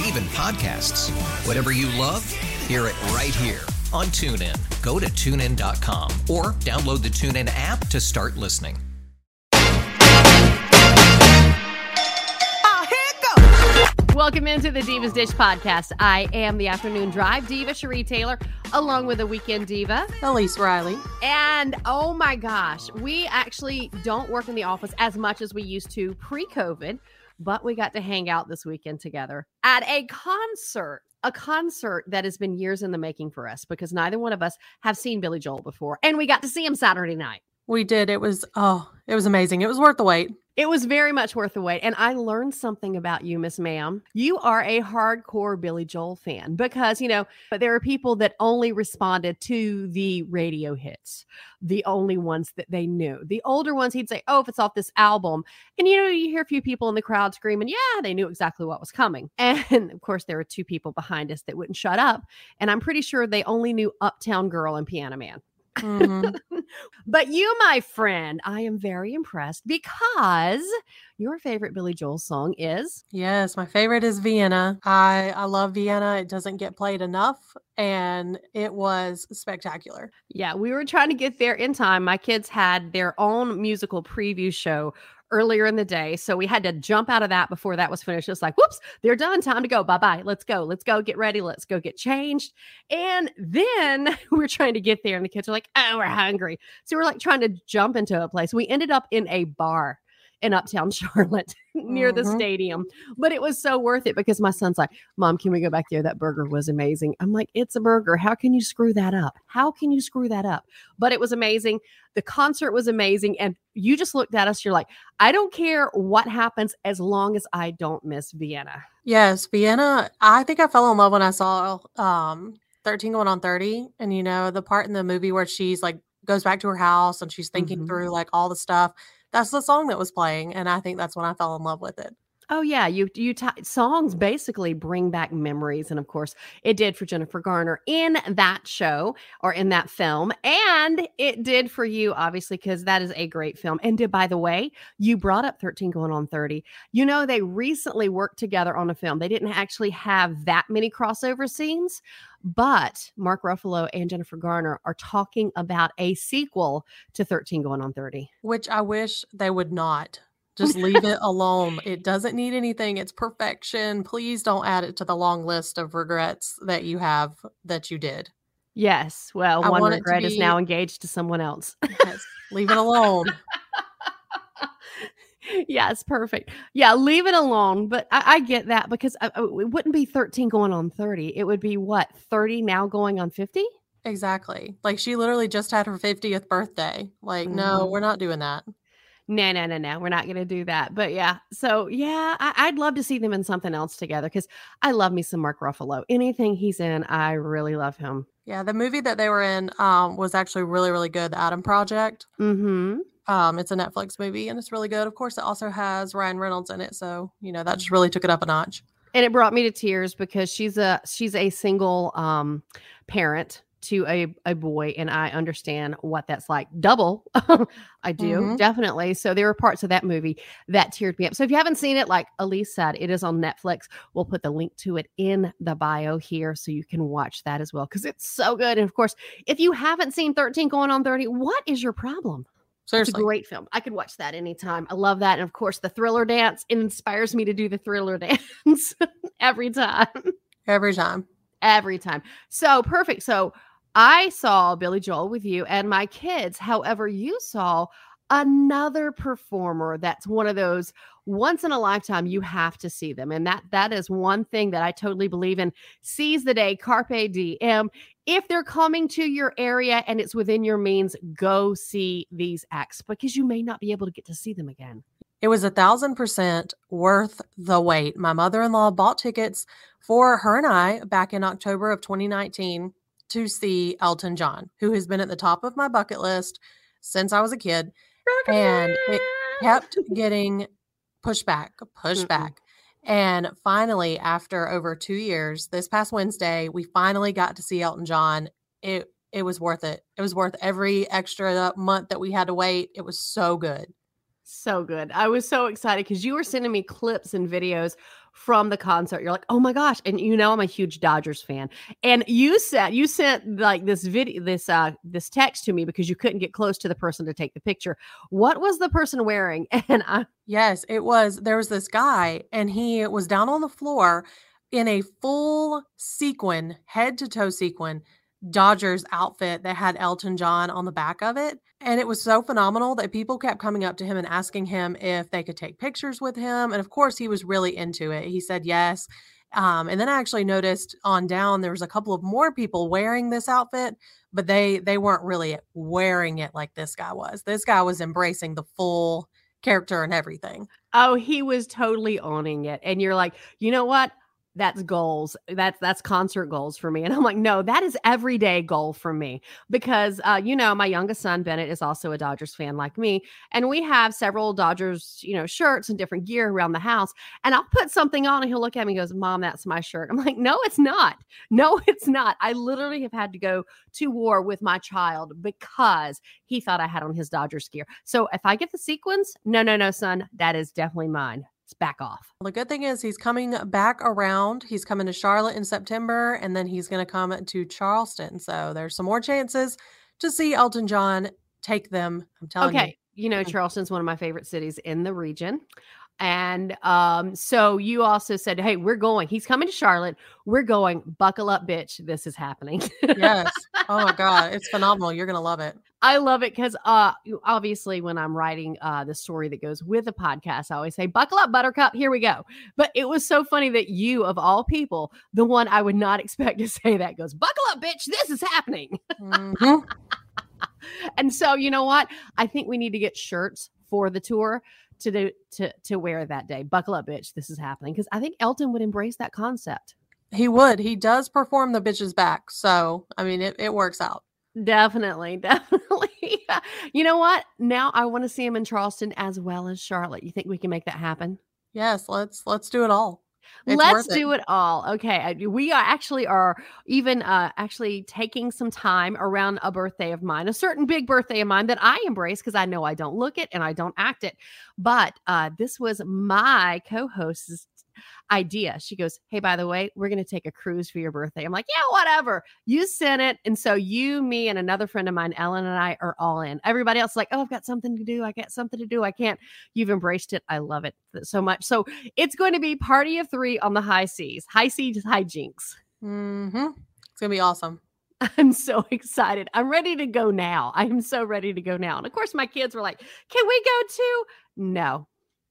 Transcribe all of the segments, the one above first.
Yes. And even podcasts. Whatever you love, hear it right here on TuneIn. Go to tunein.com or download the TuneIn app to start listening. Oh, here goes. Welcome into the Divas Dish podcast. I am the afternoon drive diva, Sheri Taylor, along with the weekend diva. Elyse Riley. And oh my gosh, we actually don't work in the office as much as we used to pre COVID, but we got to hang out this weekend together at a concert. A concert that has been years in the making for us because neither one of us have seen Billy Joel before. And we got to see him Saturday night. We did. It was oh, it was amazing. It was worth the wait. It was very much worth the wait. And I learned something about you, Miss Ma'am. You are a hardcore Billy Joel fan because, you know, but there are people that only responded to the radio hits, the only ones that they knew. The older ones, he'd say, Oh, if it's off this album. And, you know, you hear a few people in the crowd screaming, Yeah, they knew exactly what was coming. And of course, there were two people behind us that wouldn't shut up. And I'm pretty sure they only knew Uptown Girl and Piano Man. Mhm. but you, my friend, I am very impressed because your favorite Billy Joel song is yes, my favorite is Vienna. I I love Vienna. It doesn't get played enough, and it was spectacular. Yeah, we were trying to get there in time. My kids had their own musical preview show earlier in the day. So we had to jump out of that before that was finished. It's like, whoops, they're done. Time to go. Bye bye. Let's go. Let's go get ready. Let's go get changed. And then we're trying to get there, and the kids are like, oh, we're hungry. So we're like trying to jump into a place. We ended up in a bar in Uptown Charlotte near the Mhm. stadium. But it was so worth it because my son's like, Mom, can we go back there? That burger was amazing. I'm like, It's a burger. How can you screw that up? How can you screw that up? But it was amazing. The concert was amazing. And you just looked at us. You're like, I don't care what happens as long as I don't miss Vienna. Yes, Vienna. I think I fell in love when I saw um 13 going on 30 and you know the part in the movie where she's like goes back to her house and she's thinking Mhm. through like all the stuff. That's the song that was playing and I think that's when I fell in love with it. Oh yeah, you you t- songs basically bring back memories, and of course, it did for Jennifer Garner in that show or in that film, and it did for you, obviously, because that is a great film. And did by the way, you brought up Thirteen Going on Thirty. You know, they recently worked together on a film. They didn't actually have that many crossover scenes, but Mark Ruffalo and Jennifer Garner are talking about a sequel to Thirteen Going on Thirty. Which I wish they would not. Just leave it alone. It doesn't need anything. It's perfection. Please don't add it to the long list of regrets that you have that you did. Yes, well, I one want it to regret is now engaged to someone else. Yes, leave it alone. yes, perfect. Yeah, leave it alone. But I, I get that because uh, uh, it wouldn't be 13 going on 30. It would be what, 30 now going on 50? Exactly. Like she literally just had her 50th birthday. Like, no, Mhm. we're not doing that. No, no, no, no. We're not going to do that. But yeah. So yeah, I, I'd love to see them in something else together because I love me some Mark Ruffalo. Anything he's in, I really love him. Yeah, the movie that they were in um, was actually really, really good. The Adam Project. Mm-hmm. Um, it's a Netflix movie and it's really good. Of course, it also has Ryan Reynolds in it, so you know that just really took it up a notch. and it brought me to tears because she's a she's a single um parent to a, a boy and i understand what that's like double i do Mhm. definitely so there were parts of that movie that teared me up so if you haven't seen it like elyse said it is on netflix we'll put the link to it in the bio here so you can watch that as well because it's so good and of course if you haven't seen 13 going on 30 what is your problem it's a great film. I could watch that anytime. I love that. And of course, the thriller dance it inspires me to do the thriller dance every time. every time. Every time. So perfect. So I saw Billy Joel with you and my kids. However, you saw another performer that's one of those once in a lifetime you have to see them and that that is one thing that i totally believe in seize the day carpe diem if they're coming to your area and it's within your means go see these acts because you may not be able to get to see them again It was a thousand percent worth the wait. My mother in law bought tickets for her and I back in October of 2019 to see Elton John, who has been at the top of my bucket list since I was a kid. And it kept getting pushed back, pushed Mm-mm. back. And finally, after over two years, this past Wednesday, we finally got to see Elton John. It it was worth it. It was worth every extra month that we had to wait. It was so good. So good. I was so excited because you were sending me clips and videos from the concert. You're like, oh my gosh. And you know I'm a huge Dodgers fan. And you said you sent like this video, this uh this text to me because you couldn't get close to the person to take the picture. What was the person wearing? And I Yes, it was. There was this guy, and he was down on the floor in a full sequin, head to toe sequin Dodgers outfit that had Elton John on the back of it. And it was so phenomenal that people kept coming up to him and asking him if they could take pictures with him. And of course, he was really into it. He said yes. Um, and then I actually noticed on down there was a couple of more people wearing this outfit, but they they weren't really wearing it like this guy was. This guy was embracing the full character and everything. oh, he was totally owning it. And you're like, you know what? That's goals. That's that's concert goals for me. And I'm like, no, that is everyday goal for me because uh, you know, my youngest son Bennett is also a Dodgers fan like me, and we have several Dodgers, you know, shirts and different gear around the house. And I'll put something on, and he'll look at me and goes, "Mom, that's my shirt." I'm like, no, it's not. No, it's not. I literally have had to go to war with my child because he thought I had on his Dodgers gear. So if I get the sequins, no, no, no, son, that is definitely mine. It's back off. Well, the good thing is he's coming back around. He's coming to Charlotte in September, and then he's going to come to Charleston. So there's some more chances to see Elton John take them. I'm telling you. Okay. You know, Charleston's one of my favorite cities in the region. And um, so you also said, Hey, we're going. He's coming to Charlotte. We're going. Buckle up, bitch. This is happening. Yes. Oh my God. It's phenomenal. You're going to love it. I love it because uh obviously when I'm writing uh the story that goes with the podcast, I always say, buckle up, buttercup, here we go. But it was so funny that you of all people, the one I would not expect to say that goes, buckle up, bitch, this is happening. Mhm. and so you know what? I think we need to get shirts for the tour to do to to wear that day. Buckle up, bitch, this is happening. Because I think Elton would embrace that concept. He would. He does perform the bitches back. So, I mean, it, it works out. Definitely, definitely. you know what? Now I want to see him in Charleston as well as Charlotte. You think we can make that happen? Yes. Let's, let's do it all. It's Let's worth do it all. Okay. We are actually are even uh actually taking some time around a birthday of mine, a certain big birthday of mine that I embrace because I know I don't look it and I don't act it. But uh this was my co-host's idea. She goes, Hey, by the way, we're gonna take a cruise for your birthday. I'm like, Yeah, whatever. You sent it. And so you, me, and another friend of mine, Ellen and I are all in. Everybody else is like, Oh, I've got something to do. I got something to do. I can't. You've embraced it. I love it so much. So it's going to be party of three on the high seas, high seas, high jinks. hmm It's going to be awesome. I'm so excited. I'm ready to go now. I'm so ready to go now. And of course, my kids were like, "Can we go too?" No.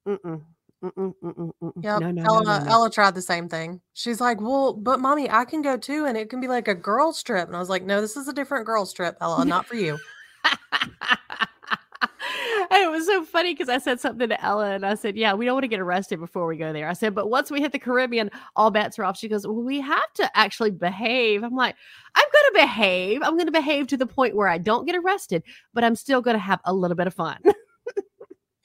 Mm-mm. Mm-mm, mm-mm, mm-mm. Yep. No, no, Ella, no, no, no. Ella tried the same thing. She's like, well, but mommy, I can go too. And it can be like a girls trip. And I was like, no, this is a different girls trip, Ella, not for you. and it was so funny because I said something to Ella and I said, Yeah, we don't want to get arrested before we go there. I said, But once we hit the Caribbean, all bets are off. She goes, Well, we have to actually behave. I'm like, I'm going to behave. I'm going to behave to the point where I don't get arrested, but I'm still going to have a little bit of fun.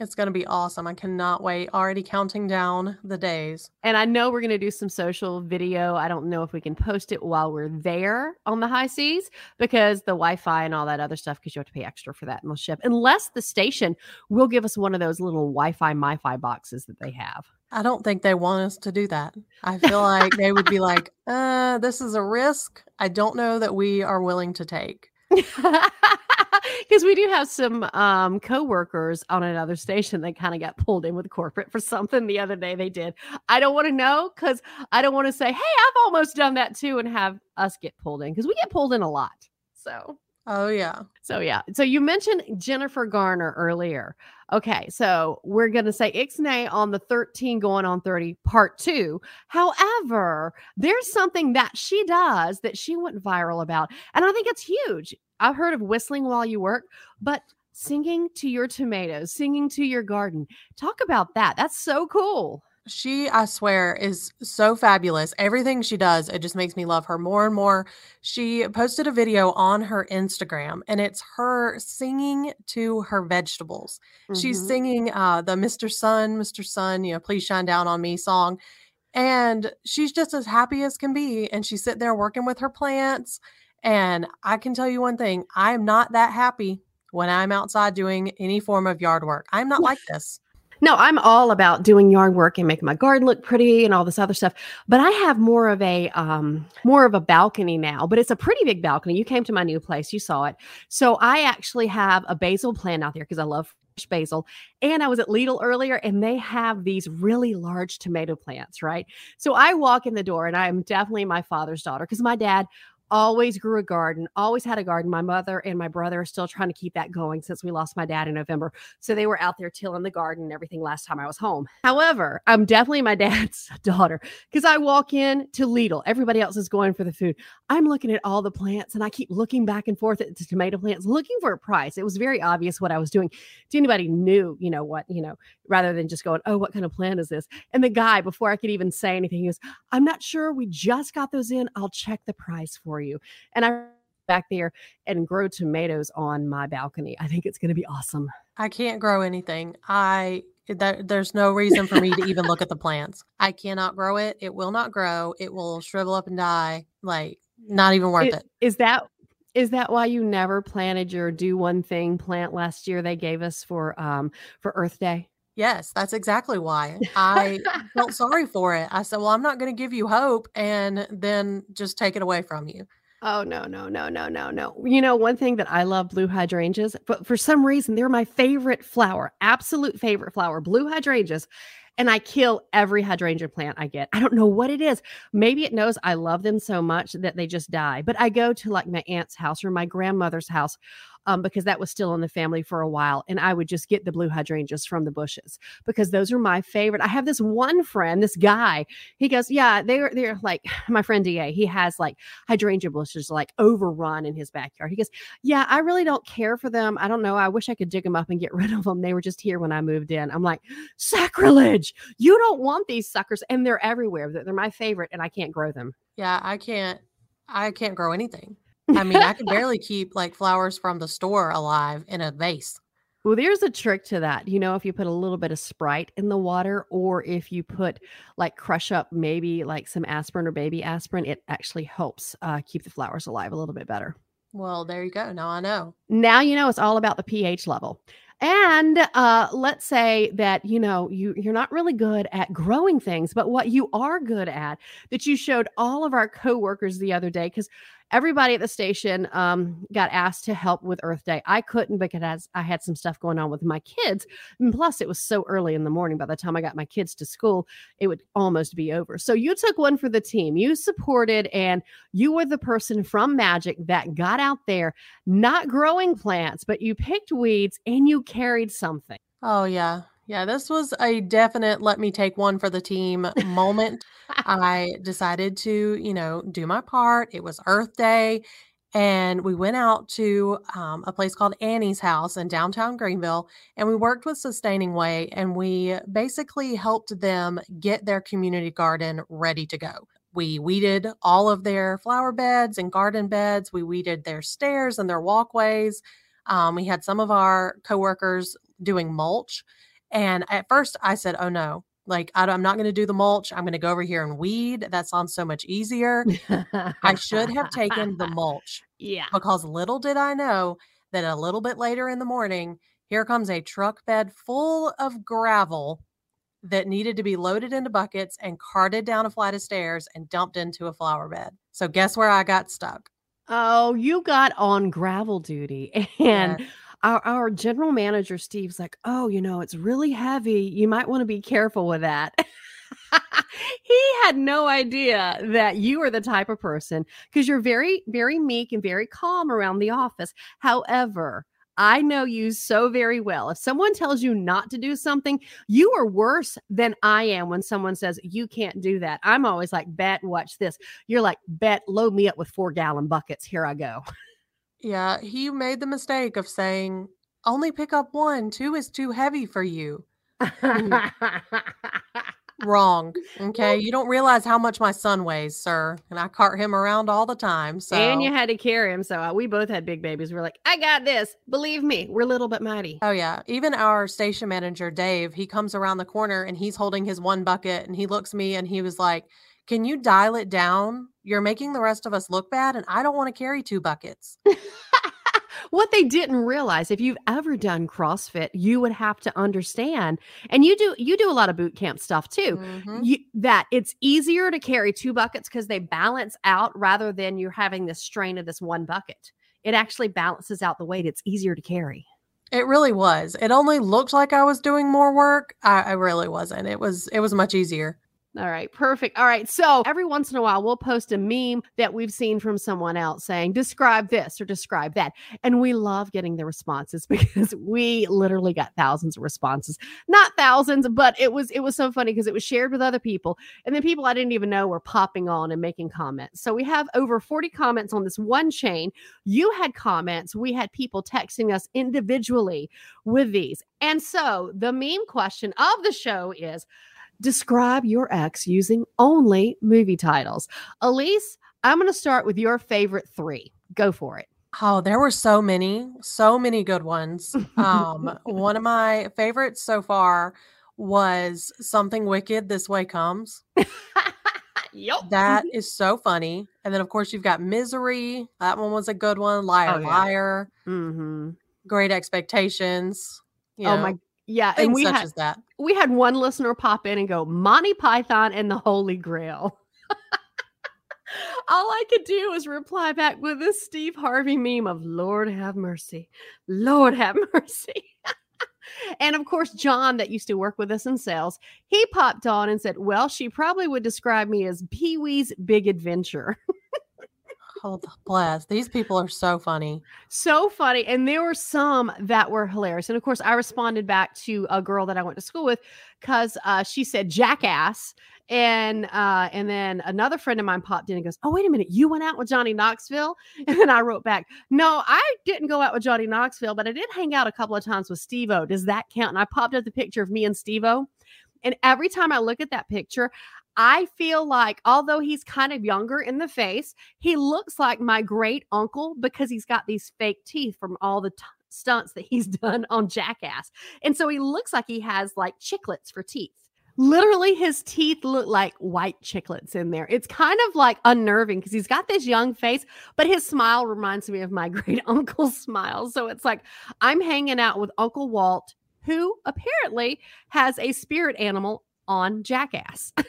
It's going to be awesome. I cannot wait. Already counting down the days. And I know we're going to do some social video. I don't know if we can post it while we're there on the high seas because the Wi Fi and all that other stuff, because you have to pay extra for that in the ship, unless the station will give us one of those little Wi Fi, Mi Fi boxes that they have. I don't think they want us to do that. I feel like they would be like, uh, this is a risk. I don't know that we are willing to take. Because we do have some um, co-workers on another station that kind of got pulled in with corporate for something the other day they did. I don't want to know because I don't want to say, hey, I've almost done that too and have us get pulled in because we get pulled in a lot. So Oh yeah. so yeah. So you mentioned Jennifer Garner earlier. Okay, so we're gonna say Ixnay on the 13 going on 30 part two. However, there's something that she does that she went viral about, and I think it's huge. I've heard of whistling while you work, but singing to your tomatoes, singing to your garden. Talk about that. That's so cool. She, I swear, is so fabulous. Everything she does, it just makes me love her more and more. She posted a video on her Instagram and it's her singing to her vegetables. She's Mhm. singing uh the Mr. Sun, Mr. Sun, you know, please shine down on me song. And she's just as happy as can be. And she's sitting there working with her plants. And I can tell you one thing I'm not that happy when I'm outside doing any form of yard work. I'm not like this. No, I'm all about doing yard work and making my garden look pretty and all this other stuff. But I have more of a um more of a balcony now, but it's a pretty big balcony. You came to my new place, you saw it. So I actually have a basil plant out there because I love fresh basil. And I was at Lidl earlier and they have these really large tomato plants, right? So I walk in the door and I am definitely my father's daughter because my dad always grew a garden, always had a garden. My mother and my brother are still trying to keep that going since we lost my dad in November. So they were out there tilling the garden and everything last time I was home. However, I'm definitely my dad's daughter because I walk in to Lidl. Everybody else is going for the food. I'm looking at all the plants and I keep looking back and forth at the tomato plants, looking for a price. It was very obvious what I was doing. To anybody knew, you know, what, you know, rather than just going, oh, what kind of plant is this? And the guy, before I could even say anything, he goes, I'm not sure. We just got those in. I'll check the price for you. And I back there and grow tomatoes on my balcony. I think it's going to be awesome. I can't grow anything. I that there's no reason for me to even look at the plants. I cannot grow it. It will not grow. It will shrivel up and die. Like not even worth Is- it. Is that is that why you never planted your do one thing plant last year they gave us for um for Earth Day? Yes, that's exactly why. I felt sorry for it. I said, "Well, I'm not going to give you hope and then just take it away from you." Oh no, no, no, no, no, no. You know, one thing that I love blue hydrangeas, but for some reason they're my favorite flower, absolute favorite flower, blue hydrangeas. And I kill every hydrangea plant I get. I don't know what it is. Maybe it knows I love them so much that they just die. But I go to like my aunt's house or my grandmother's house um, because that was still in the family for a while. And I would just get the blue hydrangeas from the bushes because those are my favorite. I have this one friend, this guy, he goes, Yeah, they're they're like my friend DA, he has like hydrangea bushes like overrun in his backyard. He goes, Yeah, I really don't care for them. I don't know. I wish I could dig them up and get rid of them. They were just here when I moved in. I'm like, Sacrilege. You don't want these suckers. And they're everywhere. They're, my favorite, and I can't grow them. Yeah, I can't I can't grow anything. I mean, I can barely keep like flowers from the store alive in a vase. Well, there's a trick to that. You know, if you put a little bit of Sprite in the water, or if you put like crush up maybe like some aspirin or baby aspirin, it actually helps uh, keep the flowers alive a little bit better. Well, there you go. Now I know. Now you know it's all about the pH level. And uh, let's say that you know you you're not really good at growing things, but what you are good at that you showed all of our coworkers the other day because everybody at the station um, got asked to help with Earth Day. I couldn't because I had some stuff going on with my kids, and plus it was so early in the morning. By the time I got my kids to school, it would almost be over. So you took one for the team. You supported, and you were the person from Magic that got out there not growing plants, but you picked weeds and you carried something. Oh yeah. Yeah, this was a definite let me take one for the team moment. I decided to, you know, do my part. It was Earth Day and we went out to um, a place called Annie's house in downtown Greenville and we worked with Sustaining Way and we basically helped them get their community garden ready to go. We weeded all of their flower beds and garden beds. We weeded their stairs and their walkways. Um, we had some of our coworkers doing mulch. And at first I said, oh no, like I, am not going to do the mulch. I'm going to go over here and weed. That sounds so much easier. I should have taken the mulch Yeah. because little did I know that a little bit later in the morning, here comes a truck bed full of gravel that needed to be loaded into buckets and carted down a flight of stairs and dumped into a flower bed. So guess where I got stuck? Oh, you got on gravel duty. And our, our general manager, Steve's like, oh, you know, it's really heavy. You might want to be careful with that. he had no idea that you are the type of person because you're very, very meek and very calm around the office. However, I know you so very well. If someone tells you not to do something, you are worse than I am when someone says you can't do that. I'm always like, bet, watch this. You're like, bet, load me up with four gallon buckets. Here I go. Yeah, he made the mistake of saying, only pick up one, two is too heavy for you. Wrong. Okay. You don't realize how much my son weighs, sir. And I cart him around all the time. So And you had to carry him. So uh, we both had big babies. We're like, I got this. Believe me, we're little but mighty. Oh yeah. Even our station manager, Dave, he comes around the corner and he's holding his one bucket and he looks at me and he was like, Can you dial it down? You're making the rest of us look bad, and I don't want to carry two buckets. what they didn't realize if you've ever done CrossFit, you would have to understand. And you do you do a lot of boot camp stuff too. Mhm. You, that it's easier to carry two buckets because they balance out rather than you're having this strain of this one bucket. It actually balances out the weight. It's easier to carry. It really was. It only looked like I was doing more work. I, I really wasn't. It was it was much easier. All right, perfect. All right, so every once in a while, we'll post a meme that we've seen from someone else saying, describe this or describe that. And we love getting the responses because we literally got thousands of responses. Not thousands, but it was it was so funny because it was shared with other people. And then people I didn't even know were popping on and making comments. So we have over 40 comments on this one chain. You had comments, we had people texting us individually with these. And so the meme question of the show is describe your ex using only movie titles. Elyse, I'm going to start with your favorite three. Go for it. Oh, there were so many, so many good ones. Um, one of my favorites so far was Something Wicked This Way Comes. Yep. That is so funny. And then, of course, you've got Misery. That one was a good one. Liar, Oh, yeah. Liar. hmm Great Expectations. You Oh know, my yeah, things and we such had as that. we had one listener pop in and go Monty Python and the Holy Grail. All I could do was reply back with this Steve Harvey meme of Lord have mercy, Lord have mercy. and of course, John, that used to work with us in sales, he popped on and said, Well, she probably would describe me as Pee Wee's Big Adventure. Oh, bless. These people are so funny. so funny and there were some that were hilarious and of course i responded back to a girl that i went to school with because uh, she said jackass and uh, and then another friend of mine popped in and goes oh wait a minute you went out with johnny knoxville and then i wrote back no i didn't go out with johnny knoxville but i did hang out a couple of times with steve-o does that count and i popped up the picture of me and steve-o and every time i look at that picture I feel like, although he's kind of younger in the face, he looks like my great uncle because he's got these fake teeth from all the t- stunts that he's done on Jackass. And so he looks like he has like chiclets for teeth. Literally, his teeth look like white chiclets in there. It's kind of like unnerving because he's got this young face, but his smile reminds me of my great uncle's smile. So it's like I'm hanging out with Uncle Walt, who apparently has a spirit animal on Jackass.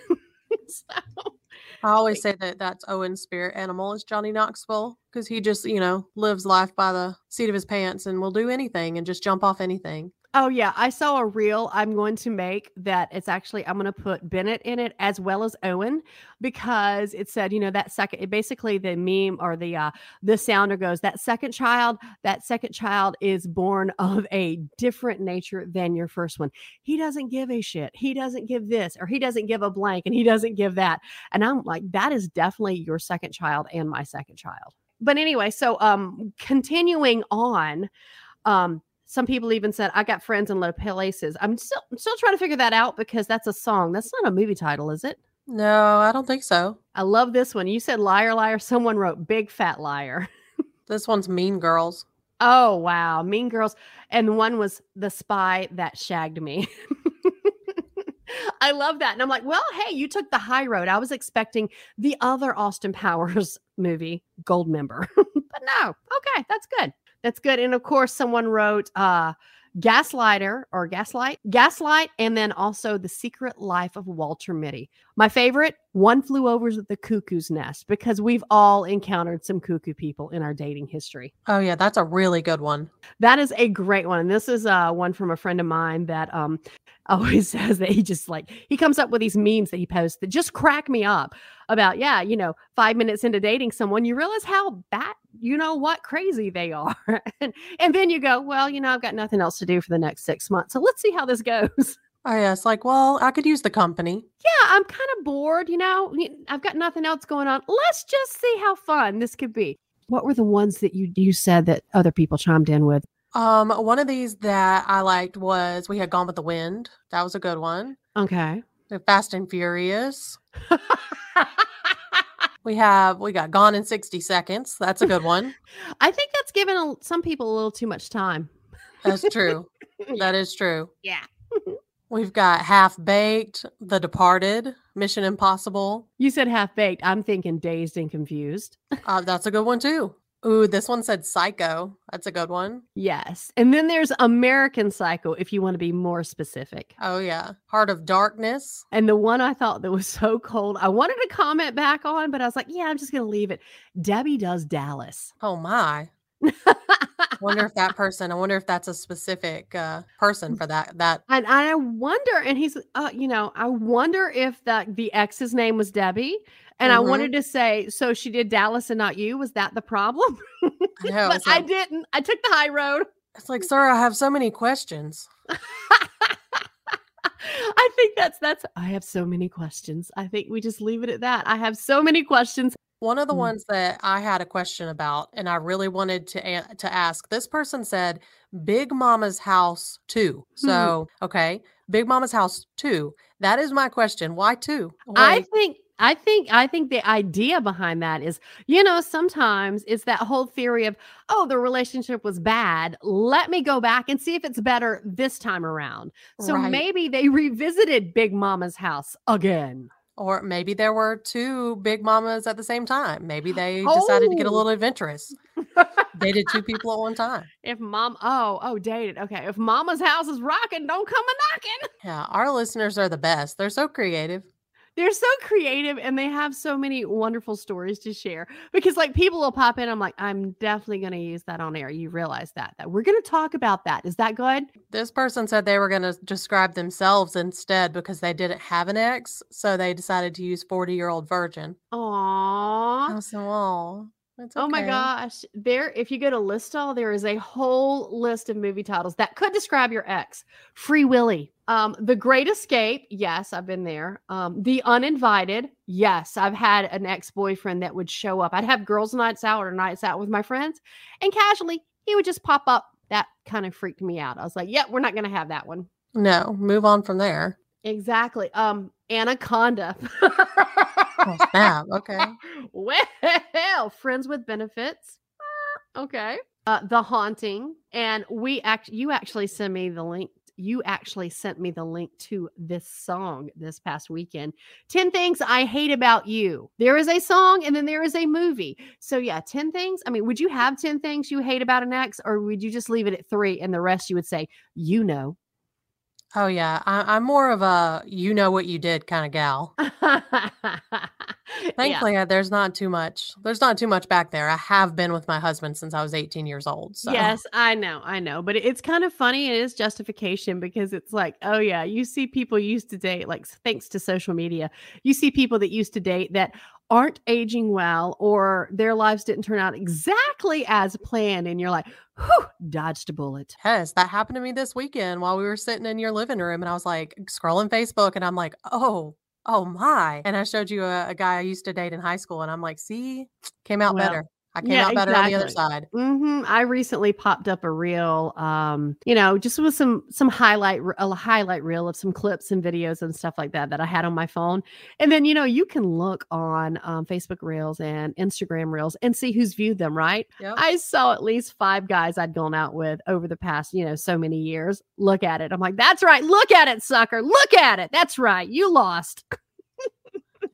so, I always say that that's Owen's spirit animal is Johnny Knoxville because he just, you know, lives life by the seat of his pants and will do anything and just jump off anything. Oh yeah, I saw a reel I'm going to make that it's actually I'm going to put Bennett in it as well as Owen because it said, you know, that second it basically the meme or the uh the sounder goes that second child, that second child is born of a different nature than your first one. He doesn't give a shit. He doesn't give this or he doesn't give a blank and he doesn't give that. And I'm like that is definitely your second child and my second child. But anyway, so um continuing on um some people even said I got friends in low places. I'm still I'm still trying to figure that out because that's a song. That's not a movie title, is it? No, I don't think so. I love this one. You said liar liar. Someone wrote big fat liar. This one's Mean Girls. Oh wow, Mean Girls. And one was the spy that shagged me. I love that. And I'm like, well, hey, you took the high road. I was expecting the other Austin Powers movie, Goldmember. but no. Okay, that's good. That's good. And of course, someone wrote uh Gaslighter or Gaslight, Gaslight, and then also The Secret Life of Walter Mitty. My favorite, One Flew Over the Cuckoo's Nest, because we've all encountered some cuckoo people in our dating history. Oh, yeah, that's a really good one. That is a great one. And this is uh, one from a friend of mine that um, always says that he just like he comes up with these memes that he posts that just crack me up about yeah you know five minutes into dating someone you realize how bad you know what crazy they are. And, and then you go well you know i've got nothing else to do for the next six months so let's see how this goes. Oh yeah, it's like, well, I could use the company. yeah i'm kind of bored you know I've got nothing else going on. Let's just see how fun this could be. What were the ones that you you said that other people chimed in with Um, one of these that I liked was we had Gone with the Wind. That was a good one. okay Fast and Furious. We have we got Gone in 60 Seconds. That's a good one. i think that's given a, some people a little too much time That's true. That is true. yeah We've got Half Baked, The Departed, Mission Impossible. you said half baked i'm thinking dazed and confused Uh, that's a good one too. Ooh, this one said Psycho. That's a good one. Yes. And then there's American Psycho, if you want to be more specific. Oh yeah, Heart of Darkness. And the one I thought that was so cold, I wanted to comment back on, but I was like, yeah, I'm just going to leave it. Debbie does Dallas. Oh my. I wonder if that person. I wonder if that's a specific uh, person for that. That And I wonder, and he's, uh, you know, I wonder if that the ex's name was Debbie. And I Mhm. wanted to say, so she did Dallas and not you. Was that the problem? I know. but I didn't. I took the high road. it's like, sir, I have so many questions. I think that's that's. I have so many questions. I think we just leave it at that. I have so many questions. One of the Mm. ones that I had a question about, and I really wanted to a- to ask. This person said Big Mama's House Two. Hmm. So okay, Big Mama's House Two. That is my question. Why two? I think I think I think the idea behind that is, you know, sometimes it's that whole theory of, oh, the relationship was bad. Let me go back and see if it's better this time around. So Right. maybe they revisited Big Mama's house again. Or maybe there were two big mamas at the same time. Maybe they decided to get a Oh. little adventurous. Dated two people at one time. If mom, oh, oh, dated. Okay. If mama's house is rocking, don't come a knocking. Yeah, our listeners are the best. They're so creative. They're so creative and they have so many wonderful stories to share because, like, people will pop in. I'm like, I'm definitely going to use that on air. You realize that, that we're going to talk about that. Is that good? This person said they were going to describe themselves instead because they didn't have an ex, so they decided to use 40 year old virgin. Aww. Oh, it's Oh my gosh. There, if you go to list all, there is a whole list of movie titles that could describe your ex. Free Willy. Um, The Great Escape. Yes, I've been there. Um, The Uninvited. Yes, I've had an ex-boyfriend that would show up. I'd have girls' nights out or nights out with my friends, and casually he would just pop up. That kind of freaked me out. I was like, yeah, we're not gonna have that one. No, move on from there. Exactly. Um, Anaconda. Oh, snap. Okay. well, friends with benefits. Uh, okay. Uh, the haunting, and we act. You actually sent me the link. You actually sent me the link to this song this past weekend. 10 Things I Hate About You. There is a song and then there is a movie. So, yeah, 10 things. I mean, would you have 10 things you hate about an ex, or would you just leave it at three and the rest you would say, you know? Oh, yeah. I, I'm more of a you know what you did kind of gal. yeah. Thankfully, uh, there's not too much. There's not too much back there. I have been with my husband since I was 18 years old. So. Yes, I know, I know, but it's kind of funny. It is justification because it's like, oh yeah, you see people used to date, like thanks to social media, you see people that used to date that aren't aging well or their lives didn't turn out exactly as planned, and you're like, whew, dodged a bullet. Yes, that happened to me this weekend while we were sitting in your living room, and I was like scrolling Facebook, and I'm like, oh, oh my! And I showed you a, a guy I used to date in high school, and I'm like, see, came out Well, better. I came yeah, out better on the other exactly. side. hmm I recently popped up a reel, um, you know, just with some some highlight a highlight reel of some clips and videos and stuff like that that I had on my phone. And then you know you can look on um, Facebook Reels and Instagram Reels and see who's viewed them. Right? Yep. I saw at least five guys I'd gone out with over the past you know so many years. Look at it. I'm like, that's right. Look at it, sucker. Look at it. That's right. You lost.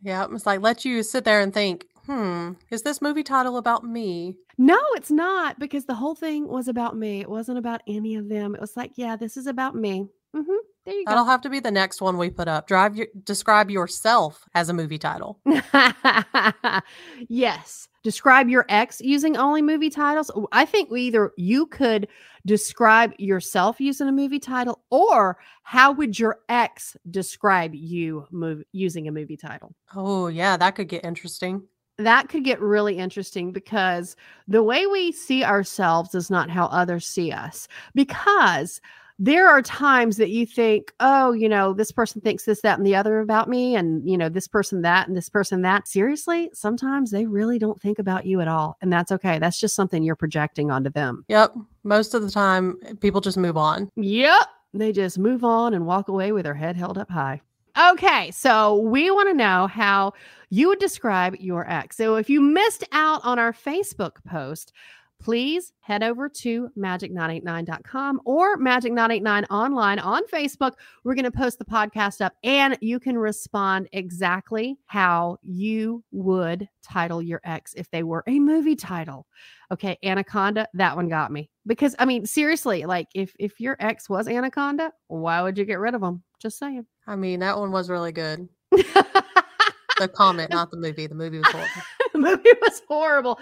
Yeah, it's like let you sit there and think, hmm, is this movie title about me? No, it's not because the whole thing was about me. It wasn't about any of them. It was like, yeah, this is about me. hmm There you go. That'll have to be the next one we put up. Drive your describe yourself as a movie title. yes. Describe your ex using only movie titles. I think we either you could describe yourself using a movie title, or how would your ex describe you mov- using a movie title? Oh yeah, that could get interesting. That could get really interesting because the way we see ourselves is not how others see us. Because there are times that you think, oh, you know, this person thinks this, that, and the other about me, and, you know, this person that, and this person that. Seriously, sometimes they really don't think about you at all. And that's okay. That's just something you're projecting onto them. Yep. Most of the time people just move on. Yep. They just move on and walk away with their head held up high. Okay, so we want to know how you would describe your ex. So if you missed out on our Facebook post, please head over to magic989.com or magic989 online on Facebook. We're going to post the podcast up and you can respond exactly how you would title your ex if they were a movie title. Okay, Anaconda, that one got me. Because I mean, seriously, like if if your ex was Anaconda, why would you get rid of them? Just saying. I mean, that one was really good. The comment, not the movie. The movie was horrible. the movie was horrible.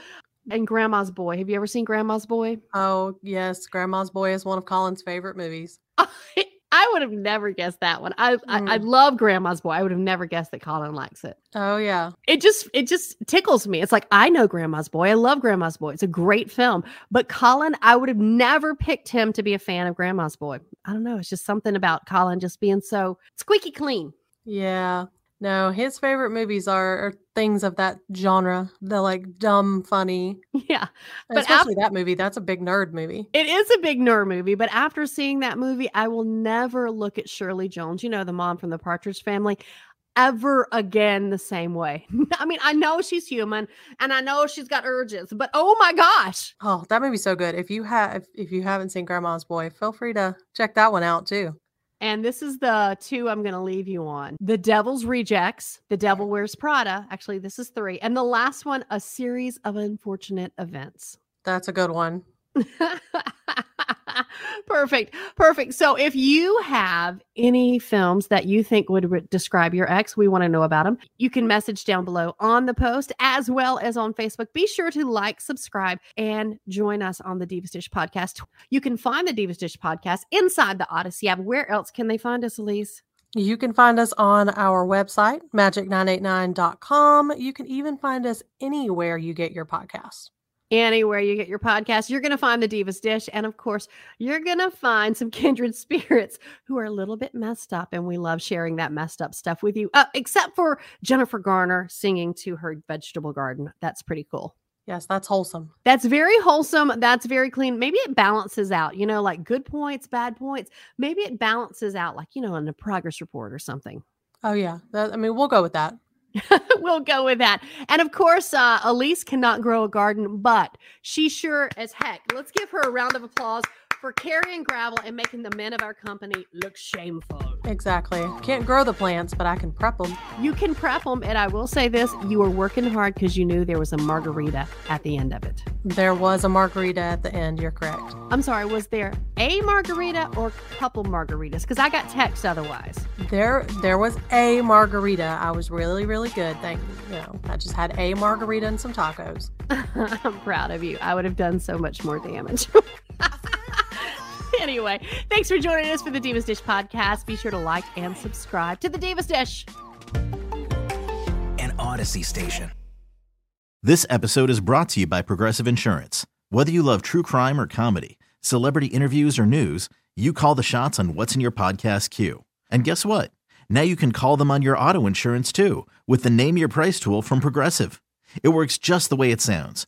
And Grandma's Boy. Have you ever seen Grandma's Boy? Oh, yes. Grandma's Boy is one of Colin's favorite movies. I would have never guessed that one. I, I I Mm. love Grandma's Boy. I would have never guessed that Colin likes it. Oh, yeah. It just it just tickles me. It's like I know Grandma's Boy. I love Grandma's Boy. It's a great film. But Colin, I would have never picked him to be a fan of Grandma's Boy. I don't know. It's just something about Colin just being so squeaky clean. Yeah. No, his favorite movies are, are things of that genre. The like dumb, funny. Yeah. But Especially that movie. That's a big nerd movie. It is a big nerd movie, but after seeing that movie, I will never look at Shirley Jones, you know, the mom from the Partridge family, ever again the same way. I mean, I know she's human and I know she's got urges, but oh my gosh. Oh, that movie's so good. If you have if you haven't seen Grandma's Boy, feel free to check that one out too. And this is the two I'm going to leave you on The Devil's Rejects, The Devil Wears Prada. Actually, this is three. And the last one, A Series of Unfortunate Events. That's a good one. perfect perfect. So if you have any films that you think would re- describe your ex we want to know about them you can message down below on the post as well as on facebook. Be sure to like subscribe and join us on the divas dish podcast. You can find the divas dish podcast inside the odyssey app. Where else can they find us elyse? You can find us on our website, magic989.com. You can even find us anywhere you get your podcasts. Anywhere you get your podcast you're going to find the divas dish and of course you're going to find some kindred spirits who are a little bit messed up and we love sharing that messed up stuff with you uh, except for jennifer garner singing to her vegetable garden that's pretty cool Yes, that's wholesome. that's very wholesome that's very clean maybe it balances out you know like good points bad points maybe it balances out like you know in a progress report or something Oh yeah. That, I mean, we'll go with that. we'll go with that. And of course, uh, Elyse cannot grow a garden, but she sure as heck. Let's give her a round of applause for carrying gravel and making the men of our company look shameful. Exactly. Can't grow the plants, but I can prep them. You can prep them, and I will say this: you were working hard because you knew there was a margarita at the end of it. There was a margarita at the end. You're correct. I'm sorry, was there a margarita or a couple margaritas? Because I got text otherwise. There, there was a margarita. I was really, really good. Thank you. You know, I just had a margarita and some tacos. I'm proud of you. I would have done so much more damage. anyway, thanks for joining us for the Divas Dish podcast. Be sure to like and subscribe to the Divas Dish. An Odyssey station. This episode is brought to you by Progressive Insurance. Whether you love true crime or comedy, celebrity interviews or news, you call the shots on what's in your podcast queue. And guess what? Now you can call them on your auto insurance too with the Name Your Price tool from Progressive. It works just the way it sounds.